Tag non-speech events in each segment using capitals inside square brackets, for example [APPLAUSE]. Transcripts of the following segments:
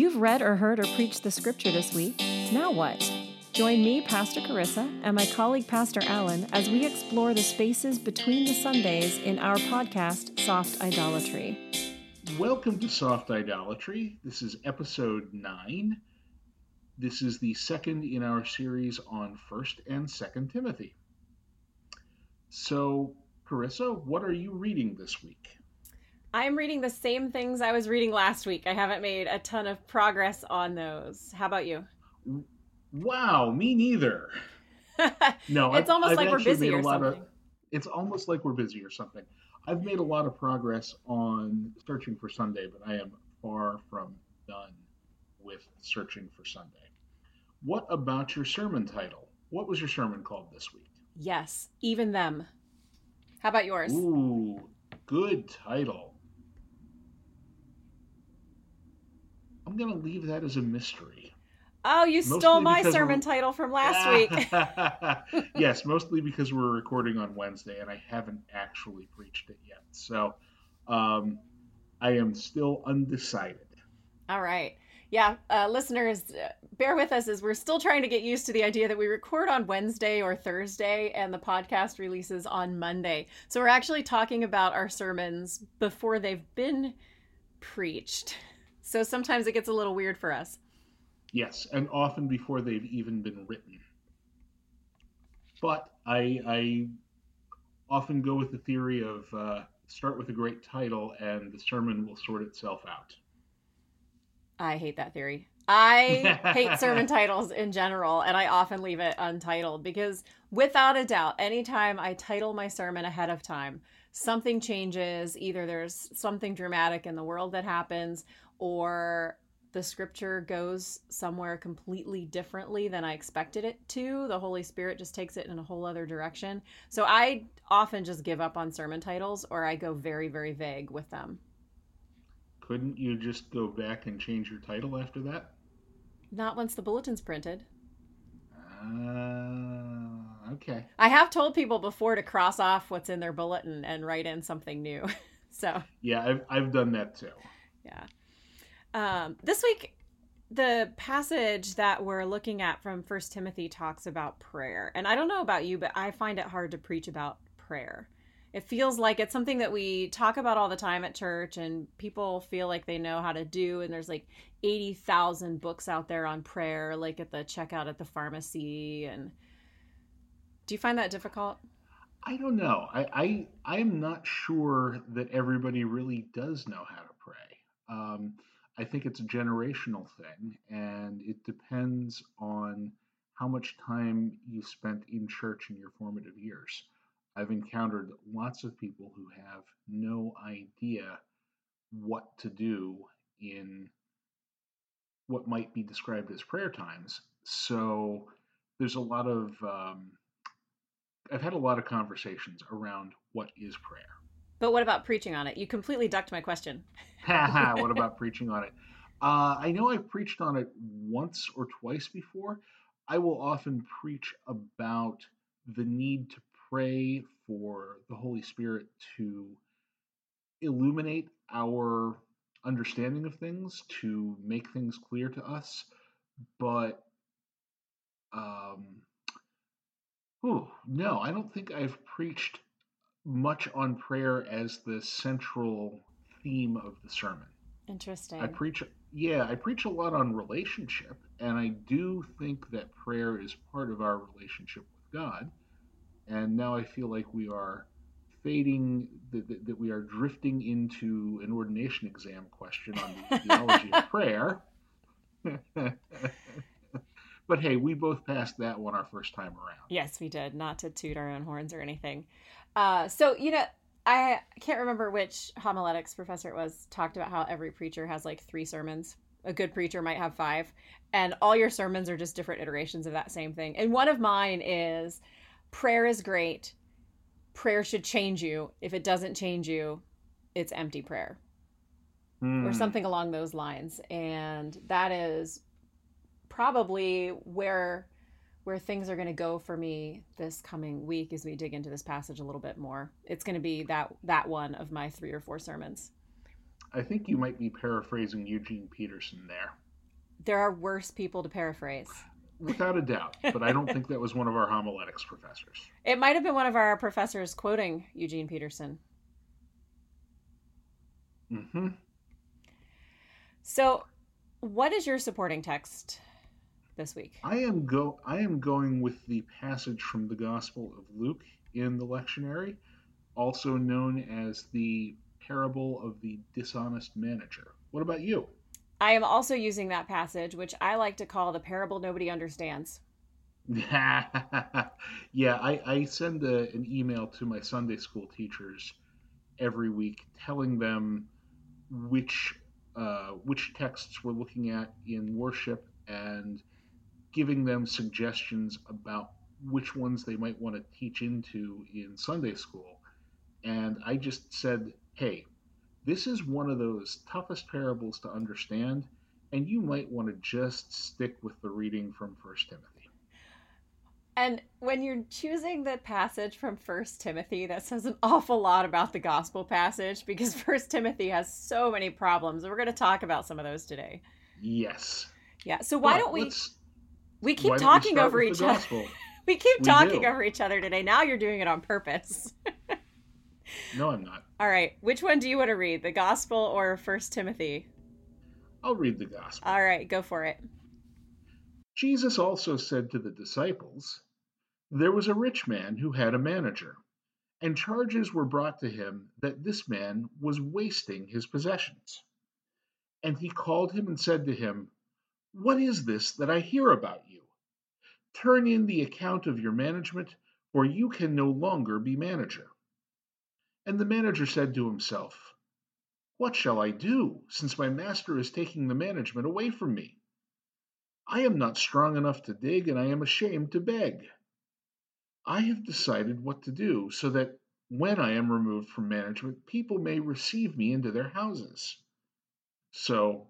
You've read or heard or preached the scripture this week. Now what? Join me, Pastor Carissa, and my colleague, Pastor Allen, as we explore the spaces between the Sundays in our podcast, Soft Idolatry. Welcome to Soft Idolatry. This is episode 9. This is the second in our series on 1st and 2nd Timothy. So, Carissa, what are you reading this week? I'm reading the same things I was reading last week. I haven't made a ton of progress on those. How about you? Wow, me neither. [LAUGHS] no, it's I've, almost I've like we're busy or something. Of, it's almost like we're busy or something. I've made a lot of progress on searching for Sunday, but I am far from done with searching for Sunday. What about your sermon title? What was your sermon called this week? Yes, even them. How about yours? Ooh, good title. I'm going to leave that as a mystery. Oh, you mostly stole my sermon title from [LAUGHS] last week. [LAUGHS] yes, [LAUGHS] mostly because we're recording on Wednesday and I haven't actually preached it yet. So um, I am still undecided. All right. Yeah, uh, listeners, bear with us as we're still trying to get used to the idea that we record on Wednesday or Thursday and the podcast releases on Monday. So we're actually talking about our sermons before they've been preached. So sometimes it gets a little weird for us. Yes, and often before they've even been written. But I, I often go with the theory of uh, start with a great title and the sermon will sort itself out. I hate that theory. I [LAUGHS] hate sermon titles in general, and I often leave it untitled because, without a doubt, anytime I title my sermon ahead of time, something changes. Either there's something dramatic in the world that happens, or the scripture goes somewhere completely differently than I expected it to. The Holy Spirit just takes it in a whole other direction. So I often just give up on sermon titles or I go very, very vague with them. Couldn't you just go back and change your title after that? Not once the bulletin's printed. Uh, okay. I have told people before to cross off what's in their bulletin and write in something new. [LAUGHS] so. Yeah, I've, I've done that too. Yeah. Um, this week, the passage that we're looking at from First Timothy talks about prayer. And I don't know about you, but I find it hard to preach about prayer. It feels like it's something that we talk about all the time at church, and people feel like they know how to do. And there's like 80,000 books out there on prayer, like at the checkout at the pharmacy. And do you find that difficult? I don't know. I, I I'm not sure that everybody really does know how to pray. Um, I think it's a generational thing, and it depends on how much time you spent in church in your formative years. I've encountered lots of people who have no idea what to do in what might be described as prayer times. So there's a lot of, um, I've had a lot of conversations around what is prayer. But what about preaching on it? You completely ducked my question. [LAUGHS] what about preaching on it? Uh, I know I've preached on it once or twice before. I will often preach about the need to pray for the Holy Spirit to illuminate our understanding of things, to make things clear to us. But, um, oh, no, I don't think I've preached much on prayer as the central theme of the sermon. Interesting. I preach, yeah, I preach a lot on relationship, and I do think that prayer is part of our relationship with God. And now I feel like we are fading, that, that, that we are drifting into an ordination exam question on the theology of [LAUGHS] prayer. [LAUGHS] but hey, we both passed that one our first time around. Yes, we did. Not to toot our own horns or anything. Uh, so you know, I can't remember which homiletics professor it was talked about how every preacher has like three sermons. A good preacher might have five, and all your sermons are just different iterations of that same thing. And one of mine is prayer is great. Prayer should change you. If it doesn't change you, it's empty prayer. Mm. Or something along those lines. And that is probably where where things are going to go for me this coming week as we dig into this passage a little bit more. It's going to be that that one of my three or four sermons. I think you might be paraphrasing Eugene Peterson there. There are worse people to paraphrase. Without a doubt, but I don't think that was one of our homiletics professors. [LAUGHS] It might have been one of our professors quoting Eugene Peterson. hmm So, what is your supporting text this week? I am go I am going with the passage from the Gospel of Luke in the lectionary, also known as the parable of the dishonest manager. What about you? I am also using that passage, which I like to call the parable nobody understands. [LAUGHS] yeah, I, I send a, an email to my Sunday school teachers every week telling them which uh, which texts we're looking at in worship and giving them suggestions about which ones they might want to teach into in Sunday school. And I just said, hey, this is one of those toughest parables to understand, and you might want to just stick with the reading from First Timothy. And when you're choosing the passage from First Timothy, that says an awful lot about the gospel passage because [LAUGHS] First Timothy has so many problems. We're going to talk about some of those today. Yes. Yeah. So why But don't we let's- we keep don't we talking over each other? [LAUGHS] We keep talking over each other today. Now you're doing it on purpose. [LAUGHS] No, I'm not. All right. Which one do you want to read? The gospel or First Timothy? I'll read the gospel. All right, go for it. Jesus also said to the disciples, There was a rich man who had a manager, and charges were brought to him that this man was wasting his possessions. And he called him and said to him, What is this that I hear about you? Turn in the account of your management, for you can no longer be manager. And the manager said to himself, What shall I do, since my master is taking the management away from me? I am not strong enough to dig, and I am ashamed to beg. I have decided what to do so that when I am removed from management, people may receive me into their houses. So,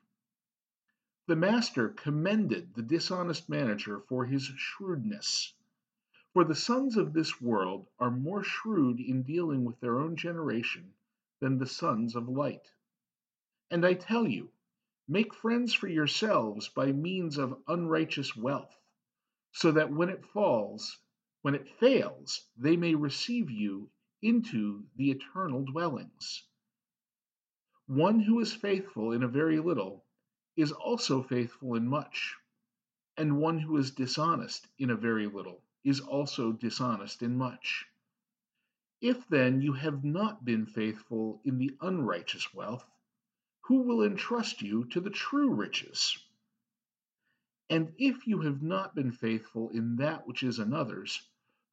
The master commended the dishonest manager for his shrewdness. For the sons of this world are more shrewd in dealing with their own generation than the sons of light. And I tell you, make friends for yourselves by means of unrighteous wealth, so that when it falls, when it fails, they may receive you into the eternal dwellings. One who is faithful in a very little is also faithful in much, and one who is dishonest in a very little is also dishonest in much. If then you have not been faithful in the unrighteous wealth, who will entrust you to the true riches? And if you have not been faithful in that which is another's,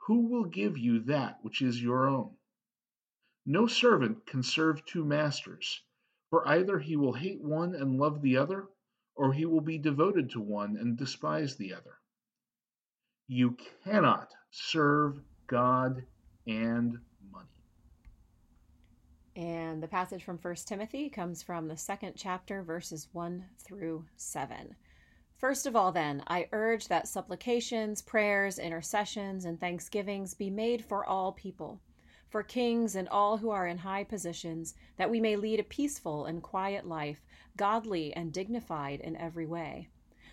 who will give you that which is your own? No servant can serve two masters, for either he will hate one and love the other, or he will be devoted to one and despise the other. You cannot serve God and money. And the passage from First Timothy comes from the second chapter, verses 1 through 7. First of all, then, I urge that supplications, prayers, intercessions, and thanksgivings be made for all people, for kings and all who are in high positions, that we may lead a peaceful and quiet life, godly and dignified in every way.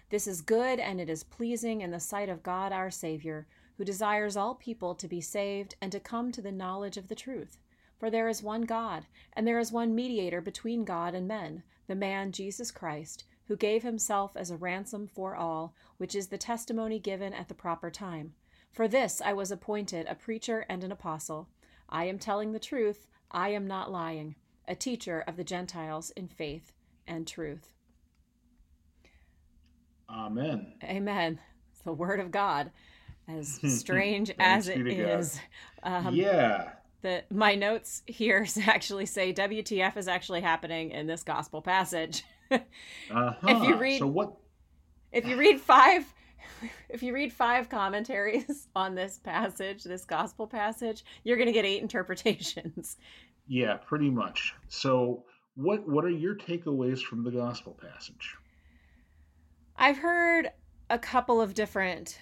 This is good and it is pleasing in the sight of God our Savior, who desires all people to be saved and to come to the knowledge of the truth. For there is one God, and there is one mediator between God and men, the man Jesus Christ, who gave himself as a ransom for all, which is the testimony given at the proper time. For this I was appointed a preacher and an apostle. I am telling the truth, I am not lying, a teacher of the Gentiles in faith and truth. Amen. Amen. It's the word of God, as [LAUGHS] strange as it be to God. is. Um, yeah. the my notes here [LAUGHS] actually say WTF is actually happening in this gospel passage. Uh-huh. [LAUGHS] If you read- so what? if you read five, [LAUGHS] if you read five commentaries [LAUGHS] on this passage, this gospel passage, you're going to get eight interpretations. [LAUGHS] Yeah, pretty much. So, what what are your takeaways from the gospel passage? I've heard a couple of different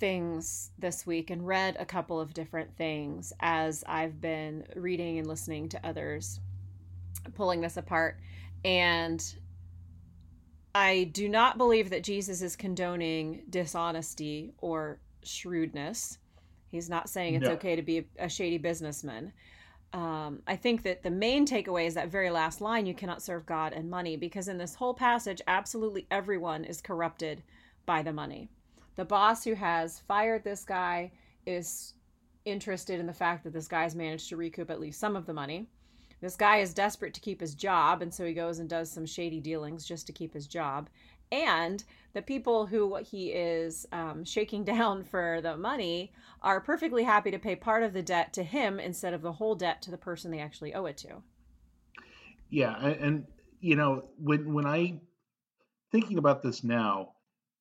things this week and read a couple of different things as I've been reading and listening to others pulling this apart. And I do not believe that Jesus is condoning dishonesty or shrewdness. He's not saying it's no. okay to be a, a shady businessman. Um, I think that the main takeaway is that very last line you cannot serve God and money, because in this whole passage, absolutely everyone is corrupted by the money. The boss who has fired this guy is interested in the fact that this guy's managed to recoup at least some of the money. This guy is desperate to keep his job, and so he goes and does some shady dealings just to keep his job. And the people who he is um, shaking [LAUGHS] down for the money are perfectly happy to pay part of the debt to him instead of the whole debt to the person they actually owe it to. Yeah, and, you know when when I thinking about this now,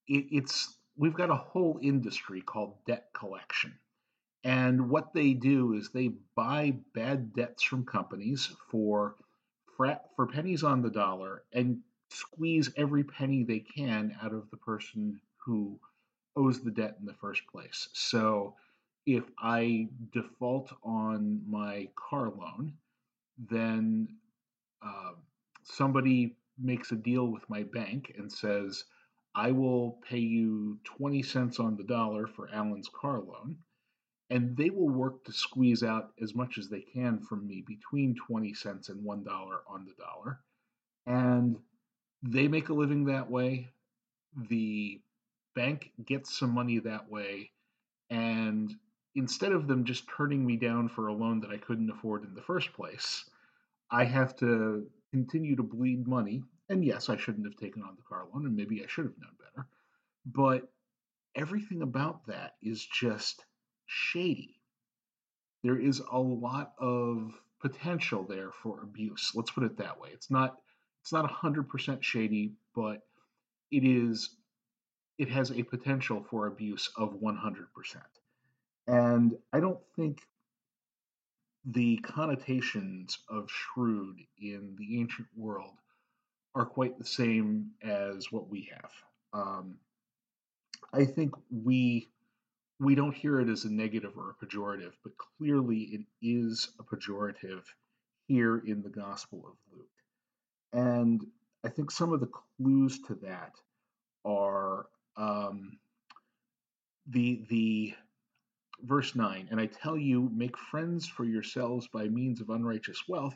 it, it's we've got a whole industry called debt collection and what they do is they buy bad debts from companies for for pennies on the dollar and squeeze every penny they can out of the person who owes the debt in the first place. So if I default on my car loan, then uh, somebody makes a deal with my bank and says, I will pay you 20 cents on the dollar for Alan's car loan and they will work to squeeze out as much as they can from me between 20 cents and $1 on the dollar. And they make a living that way. The bank gets some money that way. And instead of them just turning me down for a loan that I couldn't afford in the first place, I have to continue to bleed money. And yes, I shouldn't have taken on the car loan, and maybe I should have known better. But everything about that is just shady. There is a lot of potential there for abuse. Let's put it that way. It's not it's not 100% shady, but it is it has a potential for abuse of 100%. And I don't think the connotations of shrewd in the ancient world are quite the same as what we have. Um, I think we we don't hear it as a negative or a pejorative, but clearly it is a pejorative here in the Gospel of Luke. And I think some of the clues to that are um, the the verse 9 and i tell you make friends for yourselves by means of unrighteous wealth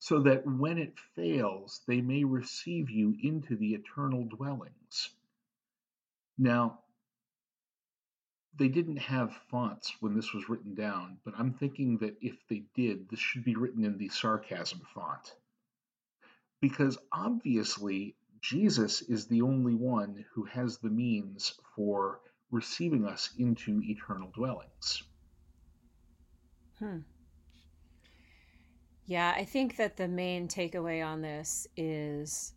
so that when it fails they may receive you into the eternal dwellings now they didn't have fonts when this was written down, but I'm thinking that if they did, this should be written in the sarcasm font. Because obviously, Jesus is the only one who has the means for receiving us into eternal dwellings. Hmm. Yeah, I think that the main takeaway on this is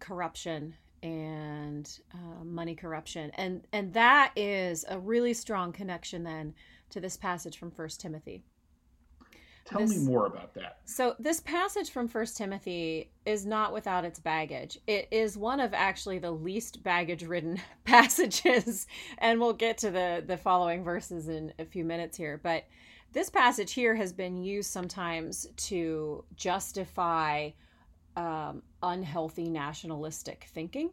corruption and uh, money corruption. And and that is a really strong connection then to this passage from first timothy. Tell this, me more about that. So this passage from first timothy is not without its baggage. It is one of actually the least baggage ridden [LAUGHS] passages and we'll get to the the following verses in a few minutes here. But this passage here has been used sometimes to justify um, unhealthy nationalistic thinking.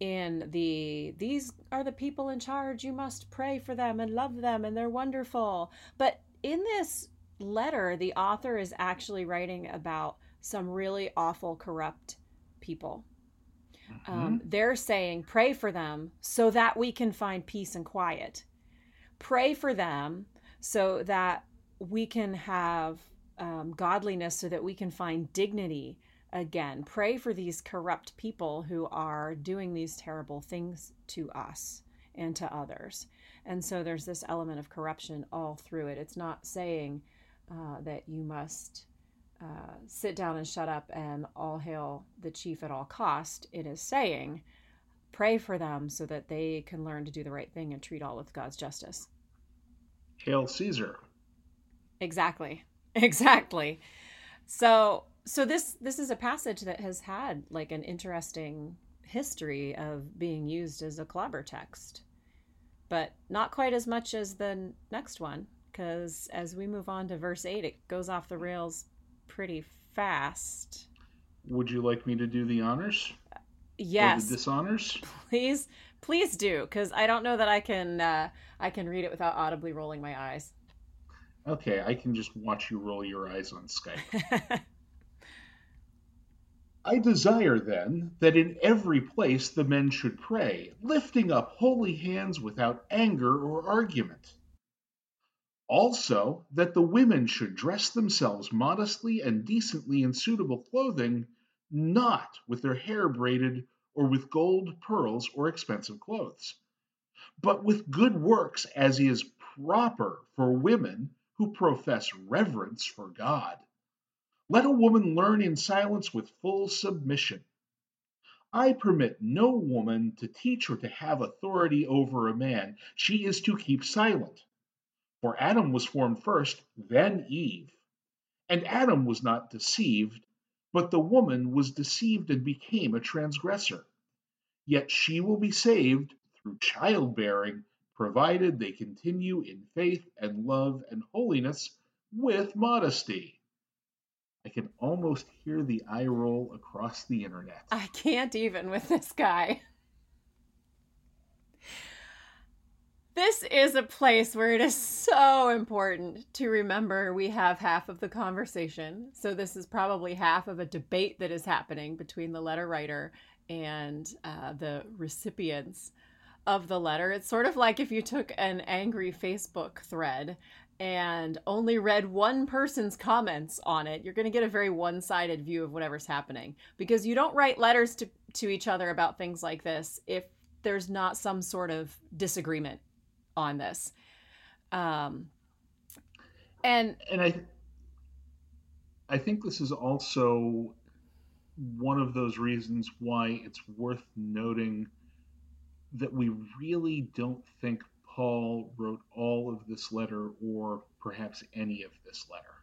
In the these are the people in charge. You must pray for them and love them and they're wonderful. But in this letter the author is actually writing about some really awful corrupt people. Mm-hmm. um, they're saying pray for them so that we can find peace and quiet. Pray for them so that we can have um, godliness so that we can find dignity again. Pray for these corrupt people who are doing these terrible things to us and to others. And so there's this element of corruption all through it. It's not saying uh, that you must uh, sit down and shut up and all hail the chief at all cost. It is saying, pray for them so that they can learn to do the right thing and treat all with God's justice. Hail Caesar. Exactly. [LAUGHS] Exactly. So so this this is a passage that has had like an interesting history of being used as a clobber text. But not quite as much as the next one because as we move on to verse 8 it goes off the rails pretty fast. Would you like me to do the honors? Yes. The dishonors? Please, please do, because I don't know that I can. Uh, I can read it without audibly rolling my eyes. Okay, I can just watch you roll your eyes on Skype. [LAUGHS] I desire then that in every place the men should pray, lifting up holy hands without anger or argument. Also, that the women should dress themselves modestly and decently in suitable clothing, not with their hair braided or with gold, pearls, or expensive clothes, but with good works as is proper for women who profess reverence for God. Let a woman learn in silence with full submission. I permit no woman to teach or to have authority over a man. She is to keep silent. For Adam was formed first, then Eve. And Adam was not deceived, but the woman was deceived and became a transgressor. Yet she will be saved through childbearing, provided they continue in faith and love and holiness with modesty. I can almost hear the eye roll across the internet. I can't even with this guy. This is a place where it is so important to remember we have half of the conversation. So, this is probably half of a debate that is happening between the letter writer and uh, the recipients of the letter. It's sort of like if you took an angry Facebook thread and only read one person's comments on it, you're going to get a very one sided view of whatever's happening because you don't write letters to, to each other about things like this if there's not some sort of disagreement on this. Um, and and I I think this is also one of those reasons why it's worth noting that we really don't think Paul wrote all of this letter or perhaps any of this letter.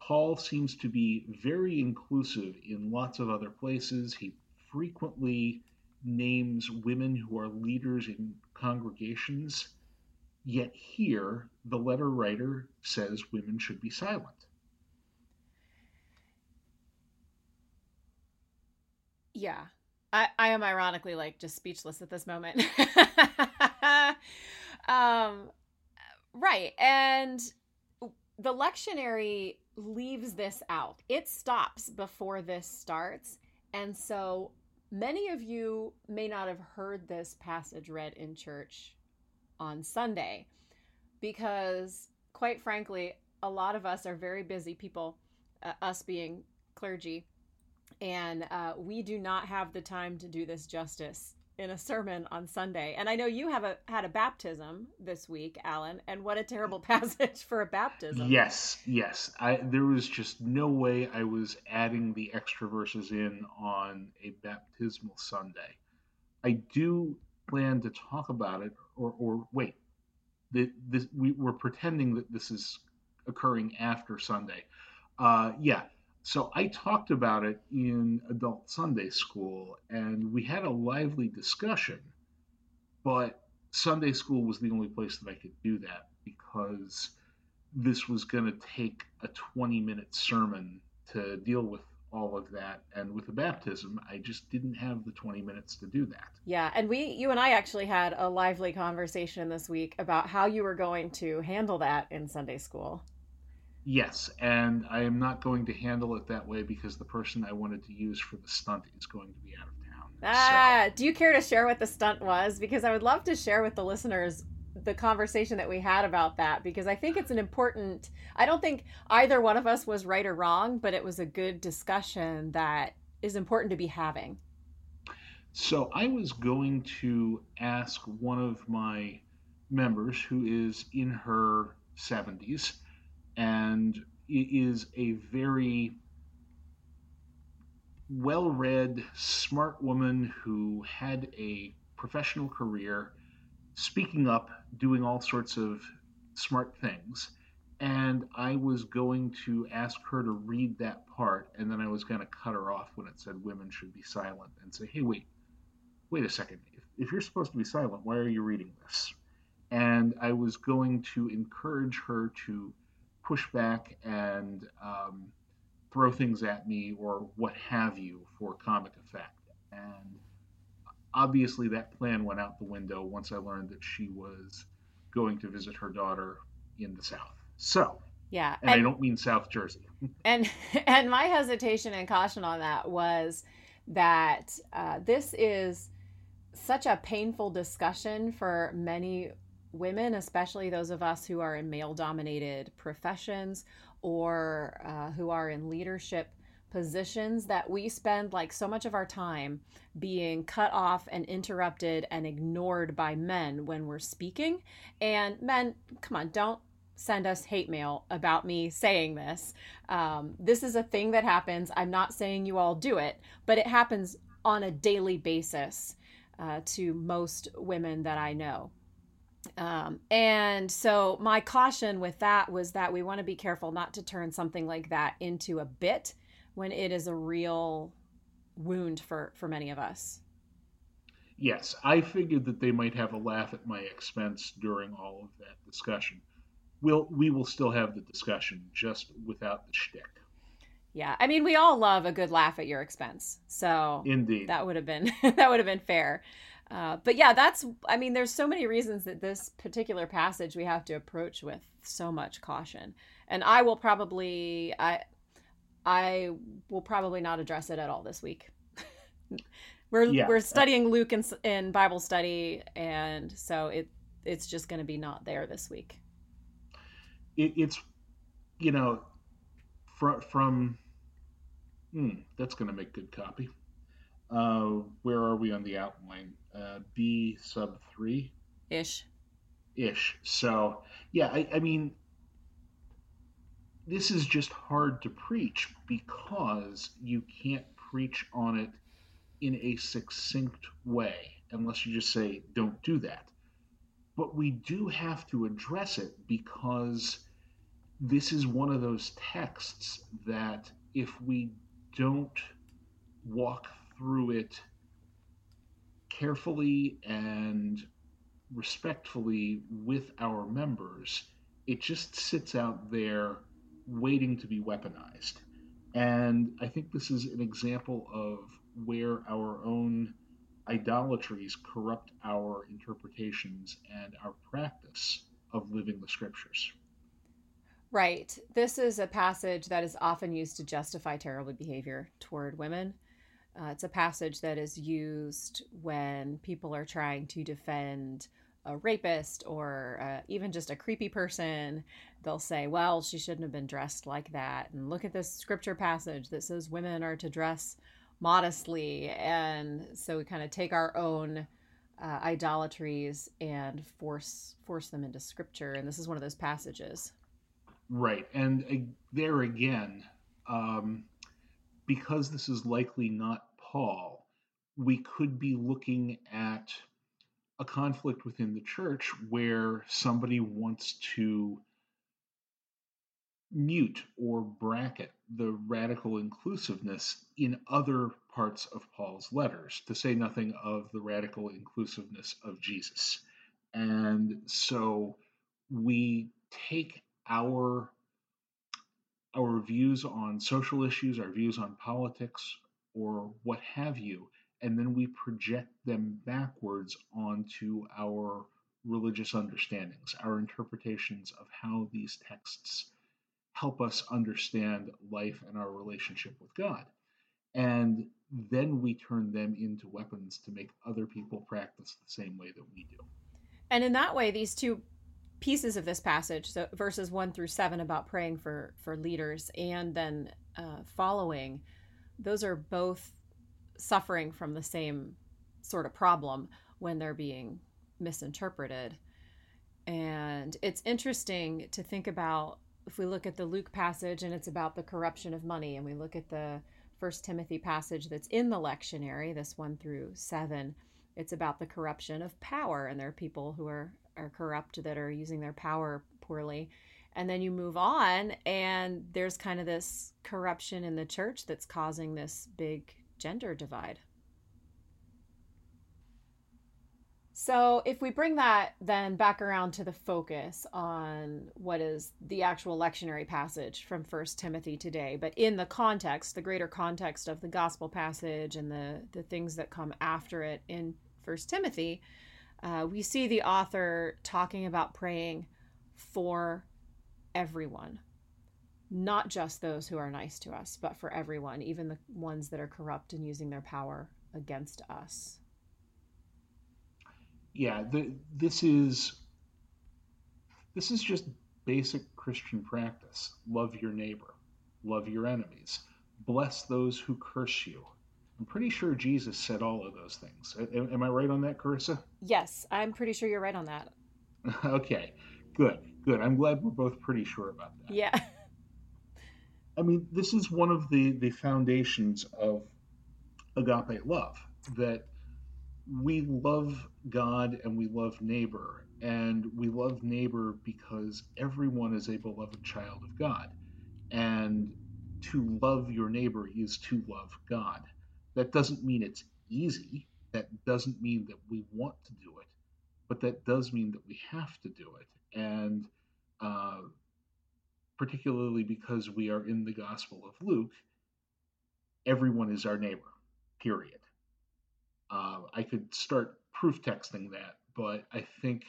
Paul seems to be very inclusive in lots of other places. He frequently names women who are leaders in congregations, yet here the letter writer says women should be silent. Yeah. I, I am ironically like just speechless at this moment. [LAUGHS] um, right. And the lectionary leaves this out, it stops before this starts. And so many of you may not have heard this passage read in church on Sunday because, quite frankly, a lot of us are very busy people, uh, us being clergy and uh, we do not have the time to do this justice in a sermon on Sunday. And I know you have a had a baptism this week, Alan, and what a terrible [LAUGHS] passage for a baptism. Yes, yes. I there was just no way I was adding the extra verses in on a baptismal Sunday. I do plan to talk about it, or or wait, the, this, we, we're pretending that this is occurring after Sunday. Uh, yeah, so I talked about it in adult Sunday school, and we had a lively discussion. But Sunday school was the only place that I could do that because this was going to take a 20 minute sermon to deal with all of that and with the baptism i just didn't have the 20 minutes to do that yeah and we you and i actually had a lively conversation this week about how you were going to handle that in sunday school Yes, and I am not going to handle it that way because the person I wanted to use for the stunt is going to be out of town. Ah, so. do you care to share what the stunt was? Because I would love to share with the listeners the conversation that we had about that because I think it's an important I don't think either one of us was right or wrong, but it was a good discussion that is important to be having. So I was going to ask one of my members who is in her 70s and is a very well read, smart woman who had a professional career, speaking up, doing all sorts of smart things. And I was going to ask her to read that part, and then I was going to cut her off when it said women should be silent and say, hey, wait, wait a second. If, if you're supposed to be silent, why are you reading this? And I was going to encourage her to push back and um, throw things at me or what have you for comic effect. And obviously, that plan went out the window once I learned that she was going to visit her daughter in the South. So, yeah, and, and I don't mean South Jersey. [LAUGHS] and [LAUGHS] and my hesitation and caution on that was that uh, this is such a painful discussion for many women, especially those of us who are in male dominated professions or uh, who are in leadership positions that we spend like so much of our time being cut off and interrupted and ignored by men when we're speaking. And men, come on, don't send us hate mail about me saying this. Um, this is a thing that happens. I'm not saying you all do it, but it happens on a daily basis uh, to most women that I know. Um, and so my caution with that was that we want to be careful not to turn something like that into a bit when it is a real wound for for many of us. Yes, I figured that they might have a laugh at my expense during all of that discussion. We'll we will still have the discussion, just without the shtick. Yeah, I mean, we all love a good laugh at your expense, so indeed that would have been [LAUGHS] that would have been fair. Uh, but yeah, that's, I mean, there's so many reasons that this particular passage we have to approach with so much caution. And I will probably, I, I will probably not address it at all this week. [LAUGHS] we're yeah. we're studying Luke in, in Bible study, and so it it's just going to be not there this week. It, it's, you know, from from, hmm, that's going to make good copy. Uh, where are we on the outline? Uh, B sub three ish. Ish. So yeah, I, I mean, this is just hard to preach because you can't preach on it in a succinct way unless you just say, don't do that. But we do have to address it because this is one of those texts that if we don't walk through it carefully and respectfully with our members, it just sits out there waiting to be weaponized. And I think this is an example of where our own idolatries corrupt our interpretations and our practice of living the scriptures. Right. This is a passage that is often used to justify terrible behavior toward women. Uh, it's a passage that is used when people are trying to defend a rapist or uh, even just a creepy person. They'll say, well, she shouldn't have been dressed like that. And look at this scripture passage that says women are to dress modestly. And so we kind of take our own uh, idolatries and force force them into scripture. And this is one of those passages. Right. And uh, there again, um, because this is likely not Paul, we could be looking at a conflict within the church where somebody wants to mute or bracket the radical inclusiveness in other parts of Paul's letters, to say nothing of the radical inclusiveness of Jesus. And so we take our our views on social issues, our views on politics, or what have you, and then we project them backwards onto our religious understandings, our interpretations of how these texts help us understand life and our relationship with God. And then we turn them into weapons to make other people practice the same way that we do. And in that way, these two pieces of this passage, so verses one through seven about praying for for leaders, and then uh, following those are both suffering from the same sort of problem when they're being misinterpreted. And it's interesting to think about if we look at the Luke passage and it's about the corruption of money, and we look at the First Timothy passage that's in the lectionary, this one through seven. It's about the corruption of power, and there are people who are, are corrupt that are using their power poorly. And then you move on, and there's kind of this corruption in the church that's causing this big gender divide. So, if we bring that then back around to the focus on what is the actual lectionary passage from First Timothy today, but in the context, the greater context of the gospel passage and the, the things that come after it in First Timothy, uh, we see the author talking about praying for everyone, not just those who are nice to us, but for everyone, even the ones that are corrupt and using their power against us yeah, the, this is this is just basic Christian practice. Love your neighbor, love your enemies, bless those who curse you. I'm pretty sure Jesus said all of those things. Am I right on that, Carissa? Yes, I'm pretty sure you're right on that. [LAUGHS] okay, good, good. I'm glad we're both pretty sure about that. Yeah. I mean, this is one of the the foundations of agape love that we love God and we love neighbor. And we love neighbor because everyone is a beloved child of God. And to love your neighbor is to love God. That doesn't mean it's easy. That doesn't mean that we want to do it. But that does mean that we have to do it. And uh, particularly because we are in the Gospel of Luke, everyone is our neighbor, period. Uh, I could start proof texting that, but I think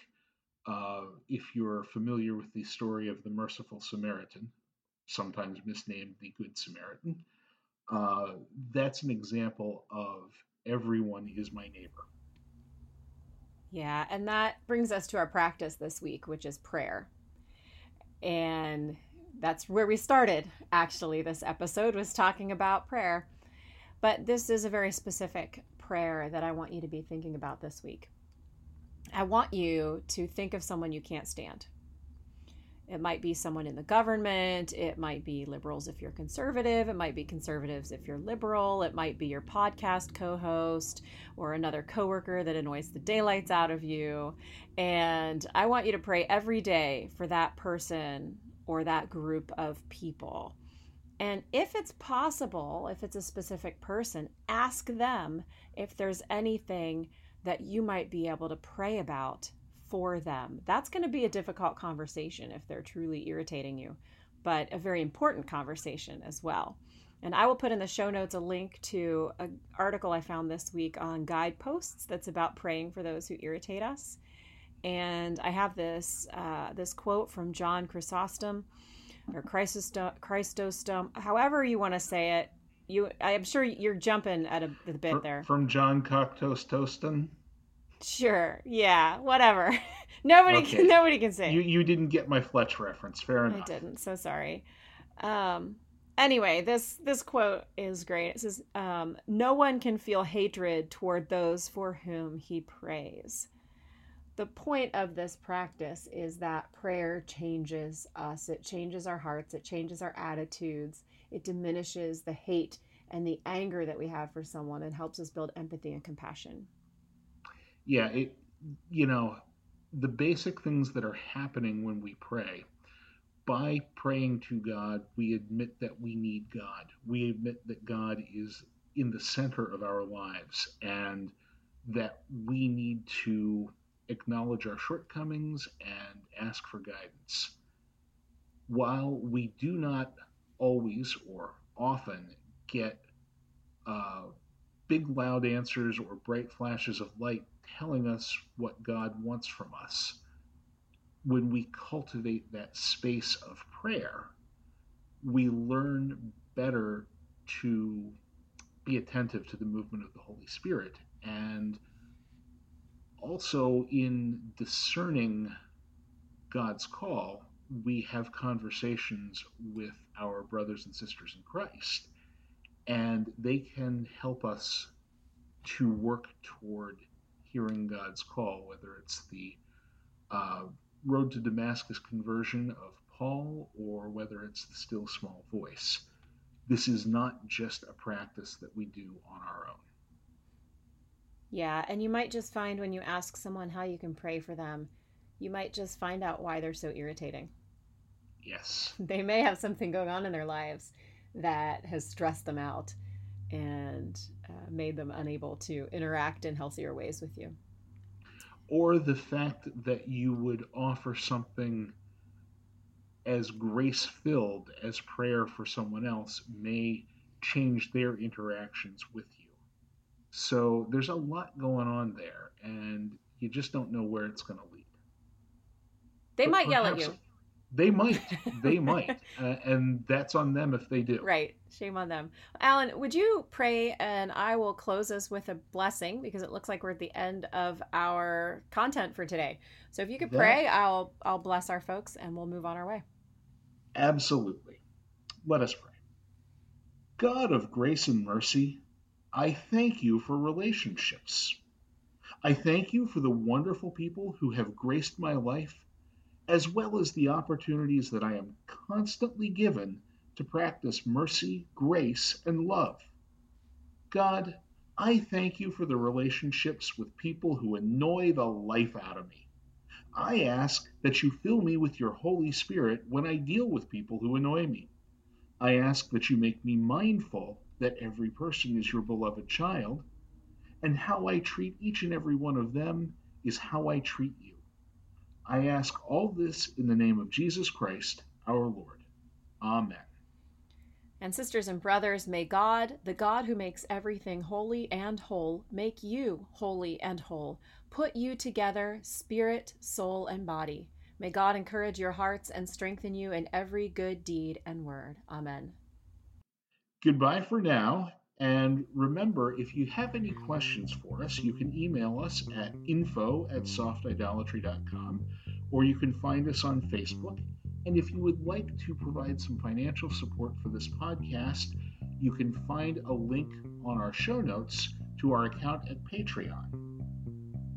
uh, if you're familiar with the story of the merciful Samaritan, sometimes misnamed the Good Samaritan, uh, that's an example of everyone is my neighbor. Yeah, and that brings us to our practice this week, which is prayer. And that's where we started, actually. This episode was talking about prayer. But this is a very specific prayer that I want you to be thinking about this week. I want you to think of someone you can't stand. It might be someone in the government. It might be liberals if you're conservative. It might be conservatives if you're liberal. It might be your podcast co host or another coworker that annoys the daylights out of you. And I want you to pray every day for that person or that group of people. And if it's possible, if it's a specific person, ask them if there's anything that you might be able to pray about for them. That's going to be a difficult conversation if they're truly irritating you, but a very important conversation as well. And I will put in the show notes a link to an article I found this week on guideposts that's about praying for those who irritate us. And I have this uh, this quote from John Chrysostom or Christostom, however you want to say it. You, I am sure you're jumping at a, a bit there. From John Cocktostoston. Sure. Yeah. Whatever. [LAUGHS] nobody. Okay. Can, nobody can say. You you didn't get my Fletch reference. Fair enough. I didn't. So sorry. Um. Anyway, this this quote is great. It says, um, "No one can feel hatred toward those for whom he prays." the point of this practice is that prayer changes us. It changes our hearts, it changes our attitudes, it diminishes the hate and the anger that we have for someone and helps us build empathy and compassion. Yeah, it you know, the basic things that are happening when we pray. By praying to God, we admit that we need God. We admit that God is in the center of our lives and that we need to acknowledge our shortcomings, and ask for guidance. While we do not always or often get uh, big, loud answers or bright flashes of light telling us what God wants from us, when we cultivate that space of prayer, we learn better to be attentive to the movement of the Holy Spirit and also in discerning God's call, we have conversations with our brothers and sisters in Christ, and they can help us to work toward hearing God's call, whether it's the uh, road to Damascus conversion of Paul or whether it's the still small voice. this is not just a practice that we do on our own. Yeah, and you might just find when you ask someone how you can pray for them, you might just find out why they're so irritating. Yes. [LAUGHS] They may have something going on in their lives that has stressed them out and uh, made them unable to interact in healthier ways with you. Or the fact that you would offer something as grace filled as prayer for someone else may change their interactions with you. So there's a lot going on there, and you just don't know where it's going to lead. They but might yell at you. They [LAUGHS] might. They might. Uh, and that's on them if they do. Right. Shame on them. Alan, would you pray and I will close us with a blessing because it looks like we're at the end of our content for today. So if you could that, pray, I'll I'll bless our folks and we'll move on our way. Absolutely. Let us pray. God of grace and mercy, I thank you for relationships. I thank you for the wonderful people who have graced my life as well as the opportunities that I am constantly given to practice mercy, grace, and love. God, I thank you for the relationships with people who annoy the life out of me. I ask that you fill me with your Holy Spirit when I deal with people who annoy me. I ask that you make me mindful that every person is your beloved child, and how I treat each and every one of them is how I treat you. I ask all this in the name of Jesus Christ, our Lord. Amen. And sisters and brothers, may God, the God who makes everything holy and whole, make you holy and whole, put you together, spirit, soul, and body. May God encourage your hearts and strengthen you in every good deed and word. Amen. Goodbye for now, and remember, if you have any questions for us, you can email us at info at softidolatry.com or you can find us on Facebook. And if you would like to provide some financial support for this podcast, you can find a link on our show notes to our account at Patreon.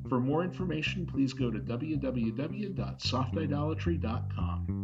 For more information, please go to www.softidolatry.com.